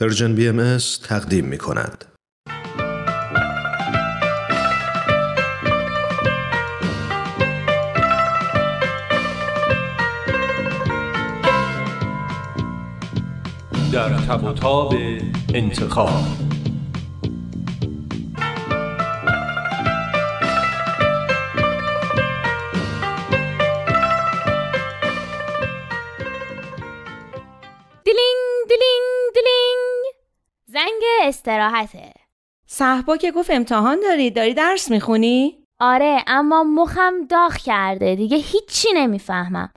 پرژن بی ام تقدیم می کند. در تب انتخاب زنگ استراحته. صحبا که گفت امتحان داری داری درس می‌خونی؟ آره اما مخم داغ کرده دیگه هیچی نمی‌فهمم.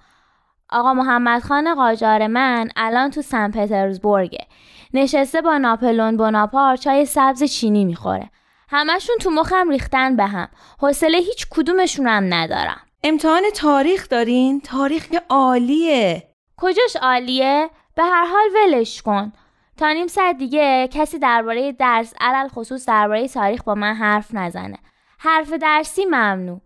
آقا محمد خان قاجار من الان تو سن پترزبورگه. نشسته با ناپلون بناپار چای سبز چینی می‌خوره. همشون تو مخم ریختن به هم. حوصله هیچ کدومشونم ندارم. امتحان تاریخ دارین؟ تاریخ که عالیه. کجاش عالیه؟ به هر حال ولش کن. تا نیم ساعت دیگه کسی درباره درس علل خصوص درباره تاریخ با من حرف نزنه. حرف درسی ممنوع.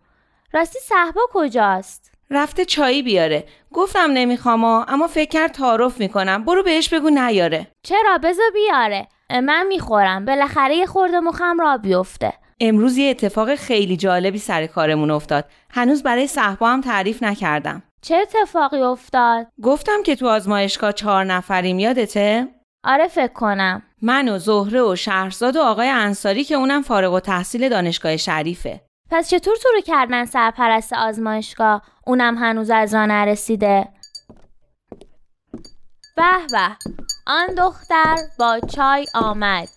راستی صحبا کجاست؟ رفته چایی بیاره. گفتم نمی‌خوام اما فکر کرد تعارف می‌کنم. برو بهش بگو نیاره. چرا؟ بذار بیاره. من می‌خورم. بالاخره یه خورده مخم را بیفته. امروز یه اتفاق خیلی جالبی سر کارمون افتاد. هنوز برای صحبا هم تعریف نکردم. چه اتفاقی افتاد؟ گفتم که تو آزمایشگاه چهار نفریم. یادته؟ آره فکر کنم. من و زهره و شهرزاد و آقای انصاری که اونم فارغ و تحصیل دانشگاه شریفه. پس چطور تو رو کردن سرپرست آزمایشگاه؟ اونم هنوز از راه نرسیده. به به آن دختر با چای آمد.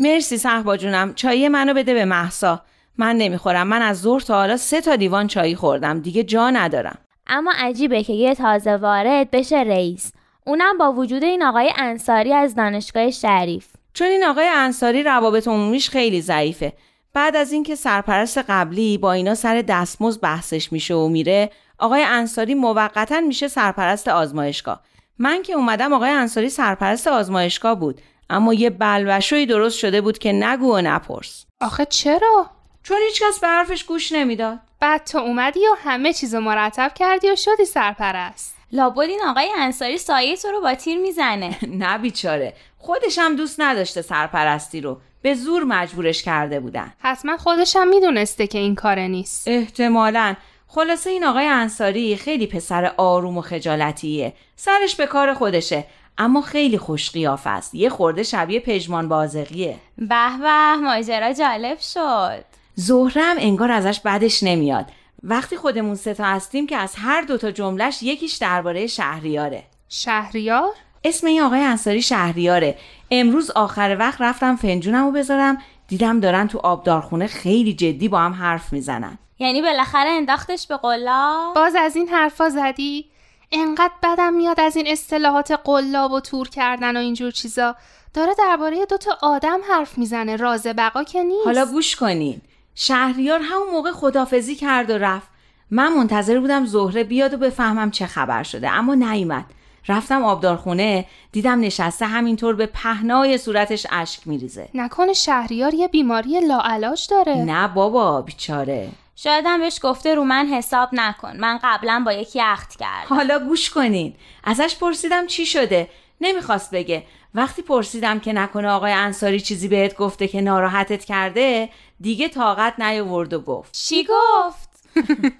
مرسی صحبا جونم چایی منو بده به محسا من نمی‌خورم من از ظهر تا حالا سه تا دیوان چایی خوردم دیگه جا ندارم. اما عجیبه که یه تازه وارد بشه رئیس. اونم با وجود این آقای انصاری از دانشگاه شریف. چون این آقای انصاری روابط عمومیش خیلی ضعیفه. بعد از اینکه سرپرست قبلی با اینا سر دستمزد بحثش میشه و میره آقای انصاری موقتا میشه سرپرست آزمایشگاه. من که اومدم آقای انصاری سرپرست آزمایشگاه بود اما یه بلوشوی درست شده بود که نگو و نپرس. آخه چرا؟ چون هیچکس به حرفش گوش نمی‌داد. بعد تو اومدی و همه چیزو مرتب کردی و شدی سرپرست. لابد این آقای انصاری سایه تو رو با تیر می‌زنه. نه بیچاره. خودش هم دوست نداشته سرپرستی رو. به زور مجبورش کرده بودن. حتما خودشم می‌دونسته که این کاره نیست. احتمالا. خلاصه این آقای انصاری خیلی پسر آروم و خجالتیه. سرش به کار خودشه. اما خیلی خوش قیافه است. یه خورده شبیه پژمان بازقیه به به ماجرا جالب شد. زهره هم انگار ازش بدش نمیاد. وقتی خودمون سه تا هستیم که از هر دوتا جملش یکیش درباره شهریاره. شهریار؟ اسم این آقای انصاری شهریاره. امروز آخر وقت رفتم فنجونمو بذارم دیدم دارن تو آبدارخونه خیلی جدی با هم حرف می‌زنن. یعنی بالاخره انداختش به قلا باز از این حرفا زدی؟ انقدر بدم میاد از این اصطلاحات قلاب و تور کردن و اینجور چیزا. داره درباره دوتا آدم حرف می‌زنه راز بقا که نیست. حالا گوش کنین. شهریار همون موقع خدافزی کرد و رفت. من منتظر بودم زهره بیاد و بفهمم چه خبر شده اما نیومد. رفتم آبدارخونه دیدم نشسته همینطور به پهنای صورتش اشک میریزه. نکنه شهریار یه بیماری لاعلاج داره. نه بابا بیچاره. شایدم بهش گفته رو من حساب نکن. من قبلا با یکی عهد کردم. حالا گوش کنین. ازش پرسیدم چی شده. نمی‌خواست بگه. وقتی پرسیدم که نکنه آقای انصاری چیزی بهت گفته که ناراحتت کرده دیگه طاقت نیاورد و گفت. چی گفت؟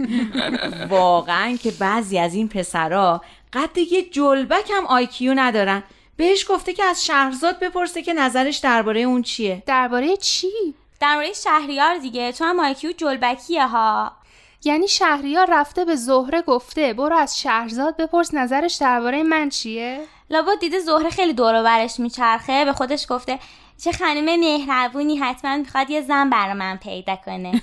واقعا که بعضی از این پسرا قد یه جلبک هم آیکیو ندارن. بهش گفته که از شهرزاد بپرسه که نظرش درباره اون چیه. درباره چی؟ درباره شهریار دیگه. تو هم آیکیو جلبکیه ها. یعنی شهریار رفته به زهره گفته برو از شهرزاد بپرس نظرش درباره من چیه؟ لابد دیده زهره خیلی دور و برش میچرخه به خودش گفته چه خانم مهربونی حتما می‌خواد یه زن برا من پیدا کنه.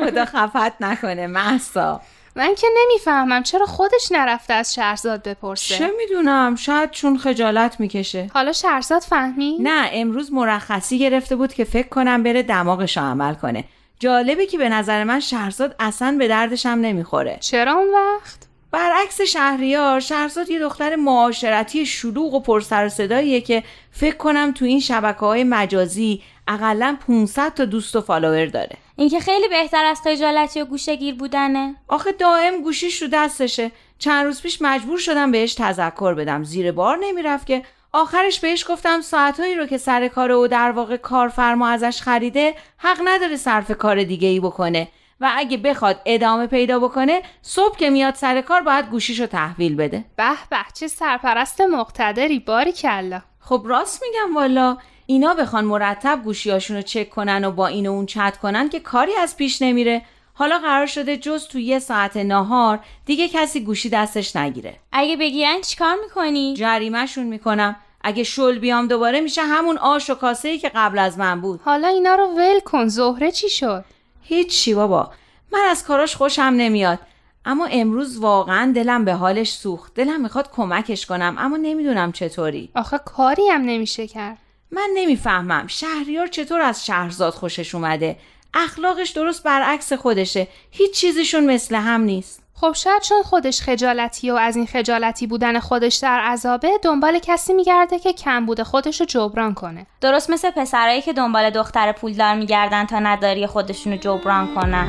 خدا خفت نکنه محسا من که نمی‌فهمم چرا خودش نرفته از شهرزاد بپرسه. چه می‌دونم شاید چون خجالت می‌کشه. حالا شهرزاد فهمی؟ نه امروز مرخصی گرفته بود که فکر کنم بره دماغش عمل کنه. جالبه که به نظر من شهرزاد اصلا به دردشم نمی‌خوره. چرا اون وقت؟ برعکس شهریار شهرزاد یه دختر معاشرتی شلوغ و پرسر و صداییه که فکر کنم تو این شبکه های مجازی اقلا 500 تا دوست و فالوور داره. این که خیلی بهتر از خجالتی و گوشگیر بودنه. آخه دائم گوشیش رو دستشه. چند روز پیش مجبور شدم بهش تذکر بدم. زیر بار نمی‌رفت که آخرش بهش گفتم ساعتهایی رو که سر کار و در واقع کارفرما ازش خریده حق نداره صرف کار دیگه ای بکنه و اگه بخواد ادامه پیدا بکنه صبح که میاد سر کار باید گوشیشو تحویل بده. به به چه سرپرست مقتدری باری کلا خب راست میگم والا. اینا بخوان مرتب گوشیاشون رو چک کنن و با این و اون چت کنن که کاری از پیش نمیره. حالا قرار شده جز تو یه ساعت نهار دیگه کسی گوشی دستش نگیره. اگه بگیرن چیکار می‌کنی؟ جریمهشون می‌کنم. اگه شل بیام دوباره میشه همون آش و کاسه ای که قبل از من بود. حالا اینا رو ول کن. زهره چی شد؟ هیچی بابا. من از کاراش خوشم نمیاد. اما امروز واقعا دلم به حالش سوخت. دلم می‌خواد کمکش کنم اما نمی‌دونم چطوری. آخه کاری هم نمیشه کرد. من نمی‌فهمم. شهریار چطور از شهرزاد خوشش اومده؟ اخلاقش درست برعکس خودشه. هیچ چیزیشون مثل هم نیست. خب شاید چون خودش خجالتی و از این خجالتی بودن خودش در عذابه دنبال کسی میگرده که کم بوده خودش رو جبران کنه. درست مثل پسرایی که دنبال دختر پولدار میگردن تا نداری خودشونو جبران کنن.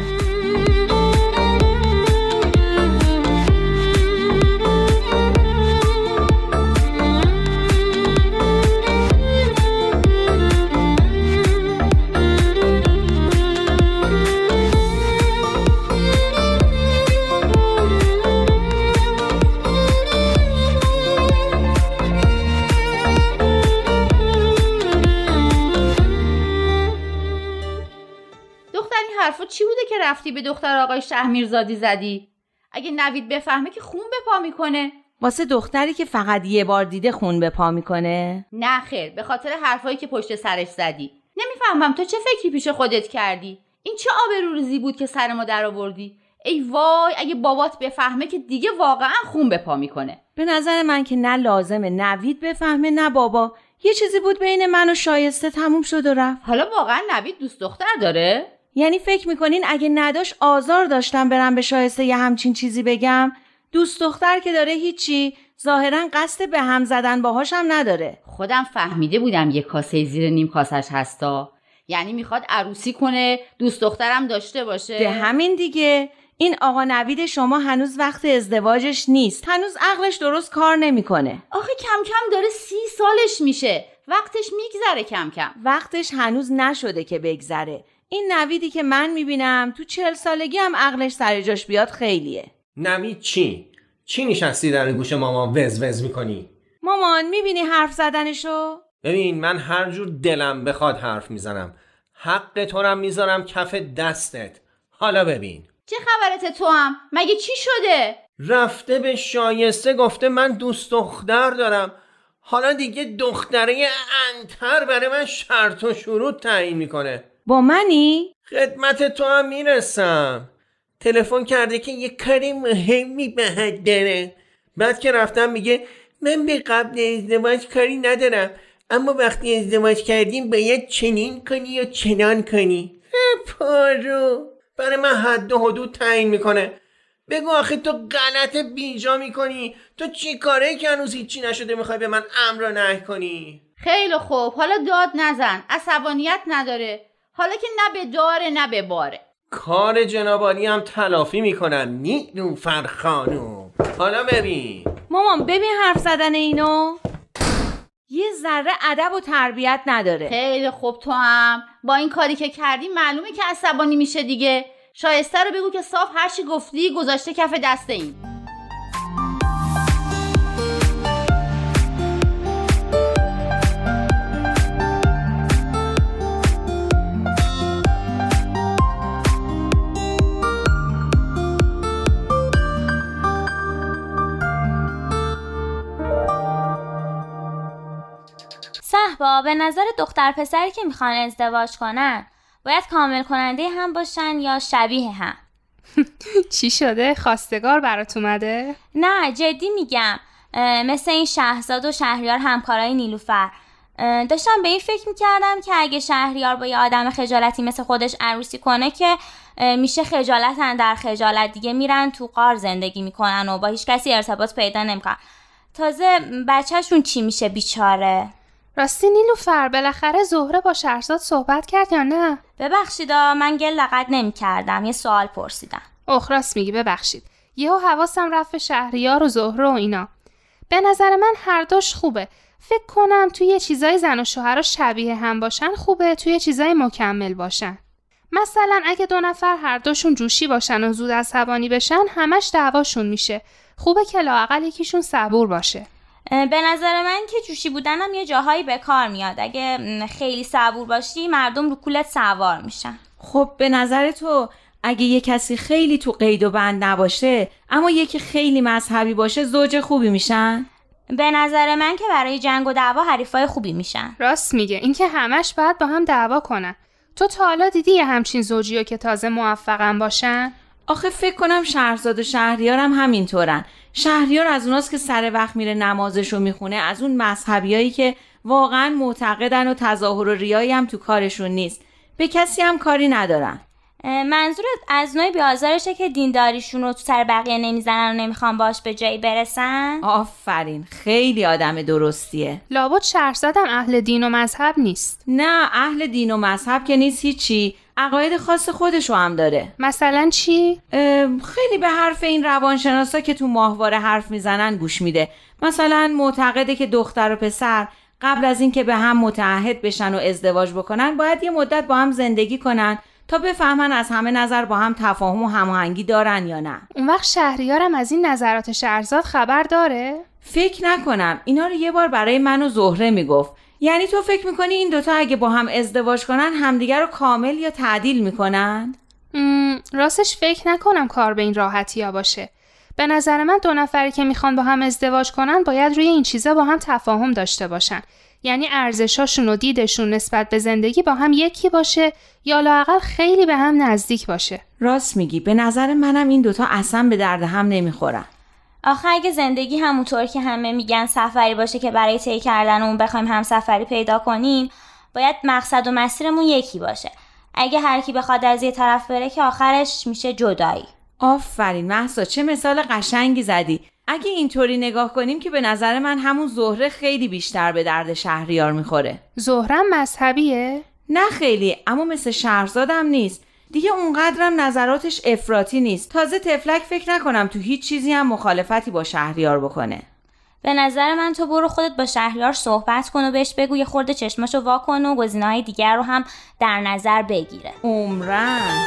حرفا چی بوده که رفتی به دختر آقای شهمیرزادی زدی؟ اگه نوید بفهمه که خون به پا می‌کنه. واسه دختری که فقط یه بار دیده خون به پا می‌کنه؟ نه خیر به خاطر حرفایی که پشت سرش زدی. نمی‌فهمم تو چه فکری پیش خودت کردی؟ این چه آبروریزی بود که سر ما در آوردی؟ ای وای اگه بابات بفهمه که دیگه واقعا خون به پا می‌کنه. به نظر من که نه لازمه نوید بفهمه نه بابا. یه چیزی بود بین من و شایسته تموم شد و رفت. حالا واقعا نوید دوست دختر داره؟ یعنی فکر می‌کنین اگه نداشت آزار داشتم برم به شایسته یه همچین چیزی بگم؟ دوست دختر که داره هیچی ظاهرا قصد به هم زدن باهاشم نداره. خودم فهمیده بودم یه کاسه زیر نیم کاسش هستا. یعنی می‌خواد عروسی کنه دوست دخترم داشته باشه. به همین دیگه. این آقا نوید شما هنوز وقت ازدواجش نیست. هنوز عقلش درست کار نمی‌کنه. آخه کم کم داره سی سالش میشه. وقتش میگذره کم کم. وقتش هنوز نشده که بگذره. این نویدی که من می‌بینم تو چهل سالگی هم عقلش سر جاش بیاد خیلیه نوید چی؟ چی نشستی در گوش مامان وز وز می‌کنی؟ مامان می‌بینی حرف زدنشو؟ ببین من هر جور دلم بخواد حرف می‌زنم حق تو رم می‌ذارم کف دستت حالا ببین چه خبرت تو هم؟ مگه چی شده؟ رفته به شایسته گفته من دوست دختر دارم حالا دیگه دختره انتر برای من شرط و شروط تعیین می‌کنه با منی؟ خدمت تو هم می‌رسم. تلفن کرده که یه کاری مهمی بهت داره. بعد که رفتم میگه من به قبل ازدواج کاری ندارم اما وقتی ازدواج کردیم باید چنین کنی یا چنان کنی؟ پارو. برای من حد و حدود تعیین می‌کنه. بگو آخه تو غلط بیجا می‌کنی. تو چی کاره که هنوز هیچی نشده می‌خوای به من امر و نه کنی؟ خیلی خوب. حالا داد نزن. عصبانیت نداره. حالا که نه به داره نه به باره. کار جنابالی هم تلافی می‌کنم نیلوفر خانوم. حالا ببین. مامان ببین حرف زدن اینو. یه ذره ادب و تربیت نداره. خیلی خوب تو هم. با این کاری که کردی معلومه که عصبانی میشه دیگه. شایسته رو بگو که صاف هر چی گفتی گذاشته کف دست این. به نظر دختر پسری که می‌خوان ازدواج کنن باید کامل کننده هم باشن یا شبیه هم؟ چی شده؟ خواستگار برات اومده؟ نه جدی میگم. مثل این شهزاد و شهریار همکارای نیلوفر. داشتم به این فکر می‌کردم که اگه شهریار با یه آدم خجالتی مثل خودش عروسی کنه که میشه خجالت در خجالت. دیگه میرن تو قار زندگی می‌کنن و با هیچ کسی ارتباط پیدا نمی‌کنن. تازه بچهشون چی میشه بیچاره؟ راستی نیلوفر بالاخره زهره با شهرزاد صحبت کرد یا نه؟ ببخشید من گل لقد نمی کردم یه سوال پرسیدم. اخ راست میگی ببخشید. یهو حواسم رفت به شهریار و زهره و اینا. به نظر من هر دوش خوبه. فکر کنم توی چیزای زن و شوهر شبیه هم باشن خوبه توی چیزای مکمل باشن. مثلا اگه دو نفر هر دوشون جوشی باشن و زود عصبانی بشن همش دعواشون میشه. خوبه که لاقل یکیشون صبور باشه. به نظر من که جوشی بودنم یه جاهایی به کار میاد. اگه خیلی صبور باشی مردم رو کولت سوار میشن. خب به نظر تو اگه یه کسی خیلی تو قید و بند نباشه اما یکی خیلی مذهبی باشه زوج خوبی میشن؟ به نظر من که برای جنگ و دعوا حریفای خوبی میشن. راست میگه. اینکه همش باید با هم دعوا کنن. تو تا حالا دیدی یه همچین زوجی که تازه موفقن باشن؟ آخه فکر کنم شهرزاد و شهریار هم همینطورن. شهریار از اوناست که سر وقت میره نمازشو می‌خونه از اون مذهبیایی که واقعا معتقدن و تظاهر و ریایی هم تو کارشون نیست. به کسی هم کاری ندارن. منظورت از نوع بیازارشه که دینداریشون رو تو سر بقیه نمی‌زنن و نمی‌خوان باش به جایی برسن؟ آفرین خیلی آدم درستیه. لابد شهرزادم اهل دین و مذهب نیست. نه اهل دین و مذهب که نیست هیچی. عقاید خاص خودشو هم داره. مثلا چی؟ خیلی به حرف این روانشناسا که تو ماهواره حرف می‌زنن گوش میده. مثلا معتقده که دختر و پسر قبل از اینکه به هم متعهد بشن و ازدواج بکنن باید یه مدت با هم زندگی کنن تا بفهمن از همه نظر با هم تفاهم و هماهنگی دارن یا نه. اون وقت شهریارم از این نظرات شهرزاد خبر داره؟ فکر نکنم. اینا رو یه بار برای من و زهره می‌گفت. یعنی تو فکر می‌کنی این دوتا اگه با هم ازدواج کنن همدیگر رو کامل یا تعدیل می‌کنن؟ راستش فکر نکنم کار به این راحتی ها باشه. به نظر من دو نفری که می‌خوان با هم ازدواج کنن باید روی این چیزا با هم تفاهم داشته باشن. یعنی ارزشاشون و دیدشون نسبت به زندگی با هم یکی باشه یا لاقل خیلی به هم نزدیک باشه. راست میگی. به نظر منم این دوتا اصلا به درد هم نمی‌خورن. آخه اگه زندگی همونطور که همه میگن سفری باشه که برای طی کردن اون بخوایم هم سفری پیدا کنیم باید مقصد و مسیرمون یکی باشه. اگه هر کی بخواد از یه طرف بره که آخرش میشه جدایی. آفرین محسا چه مثال قشنگی زدی. اگه اینطوری نگاه کنیم که به نظر من همون زهره خیلی بیشتر به درد شهریار می‌خوره. زهرم مذهبیه؟ نه خیلی اما مثل شهرزادم نیست. دیگه اونقدرم نظراتش افراطی نیست. تازه تفلک فکر نکنم تو هیچ چیزی هم مخالفتی با شهریار بکنه. به نظر من تو برو خودت با شهریار صحبت کن و بهش بگو یه خورده چشماشو واکن و گزینه‌های دیگر رو هم در نظر بگیره. عمرن.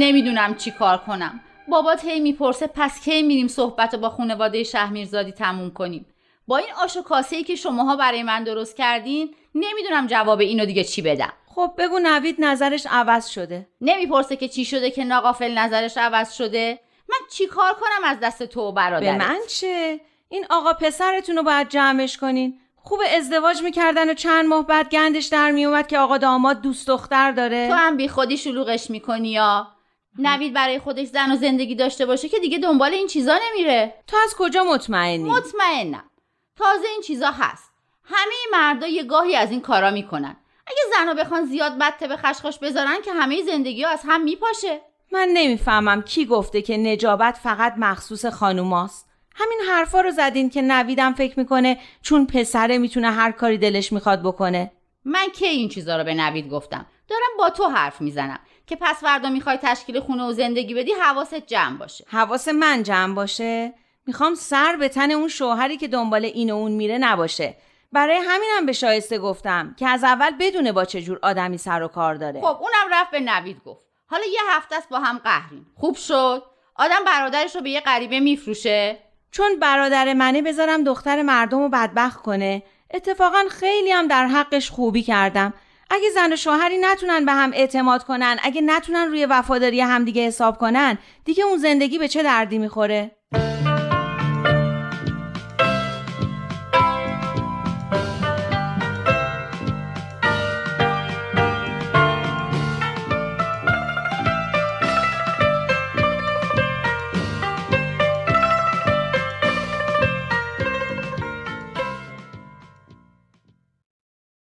نمی‌دونم چی کار کنم. بابات هی می‌پرسه پس کی میریم صحبت رو با خانواده شهمیرزادی تموم کنیم؟ با این آش و کاسه ای که شماها برای من درست کردین نمی‌دونم جواب اینو دیگه چی بدم. خب بگو نوید نظرش عوض شده. نمی‌پرسه که چی شده که ناقافل نظرش عوض شده. من چی کار کنم از دست تو برادرت؟ به من چه؟ این آقا پسرتون رو باید جمعش کنین. خوب ازدواج می‌کردن و چند ماه بعد گندش در میومد که آقا داماد دوست دختر داره. تو هم بی خودی شلوغش می‌کنی یا؟ نوید برای خودش زن و زندگی داشته باشه که دیگه دنبال این چیزا نمیره. تو از کجا مطمئنی؟ مطمئنم. تازه این چیزا هست. همه مردا یه گاهی از این کارا می‌کنن. اگه زنا بخوان زیاد بده به خشخاش بذارن که همه زندگی ها از هم میپاشه. من نمی‌فهمم کی گفته که نجابت فقط مخصوص خانوماست. همین حرفا رو زدین که نویدم فکر می‌کنه چون پسره می‌تونه هر کاری دلش می‌خواد بکنه. من کی این چیزا رو به نوید گفتم؟ دارم با تو حرف می‌زنم. که پس فردا می‌خوای تشکیل خونه و زندگی بدی حواست جمع باشه. حواس من جمع باشه؟ می‌خوام سر به تن اون شوهری که دنبال این و اون میره نباشه. برای همینم به شایسته گفتم که از اول بدونه با چه جور آدمی سر و کار داره. خب اونم رفت به نوید گفت. حالا یه هفته است با هم قهریم. خوب شد؟ آدم برادرش رو به یه غریبه میفروشه؟ چون برادر منه بذارم دختر مردم رو بدبخت کنه. اتفاقا خیلی هم در حقش خوبی کردم. اگه زن و شوهری نتونن به هم اعتماد کنن اگه نتونن روی وفاداری همدیگه حساب کنن دیگه اون زندگی به چه دردی می‌خوره؟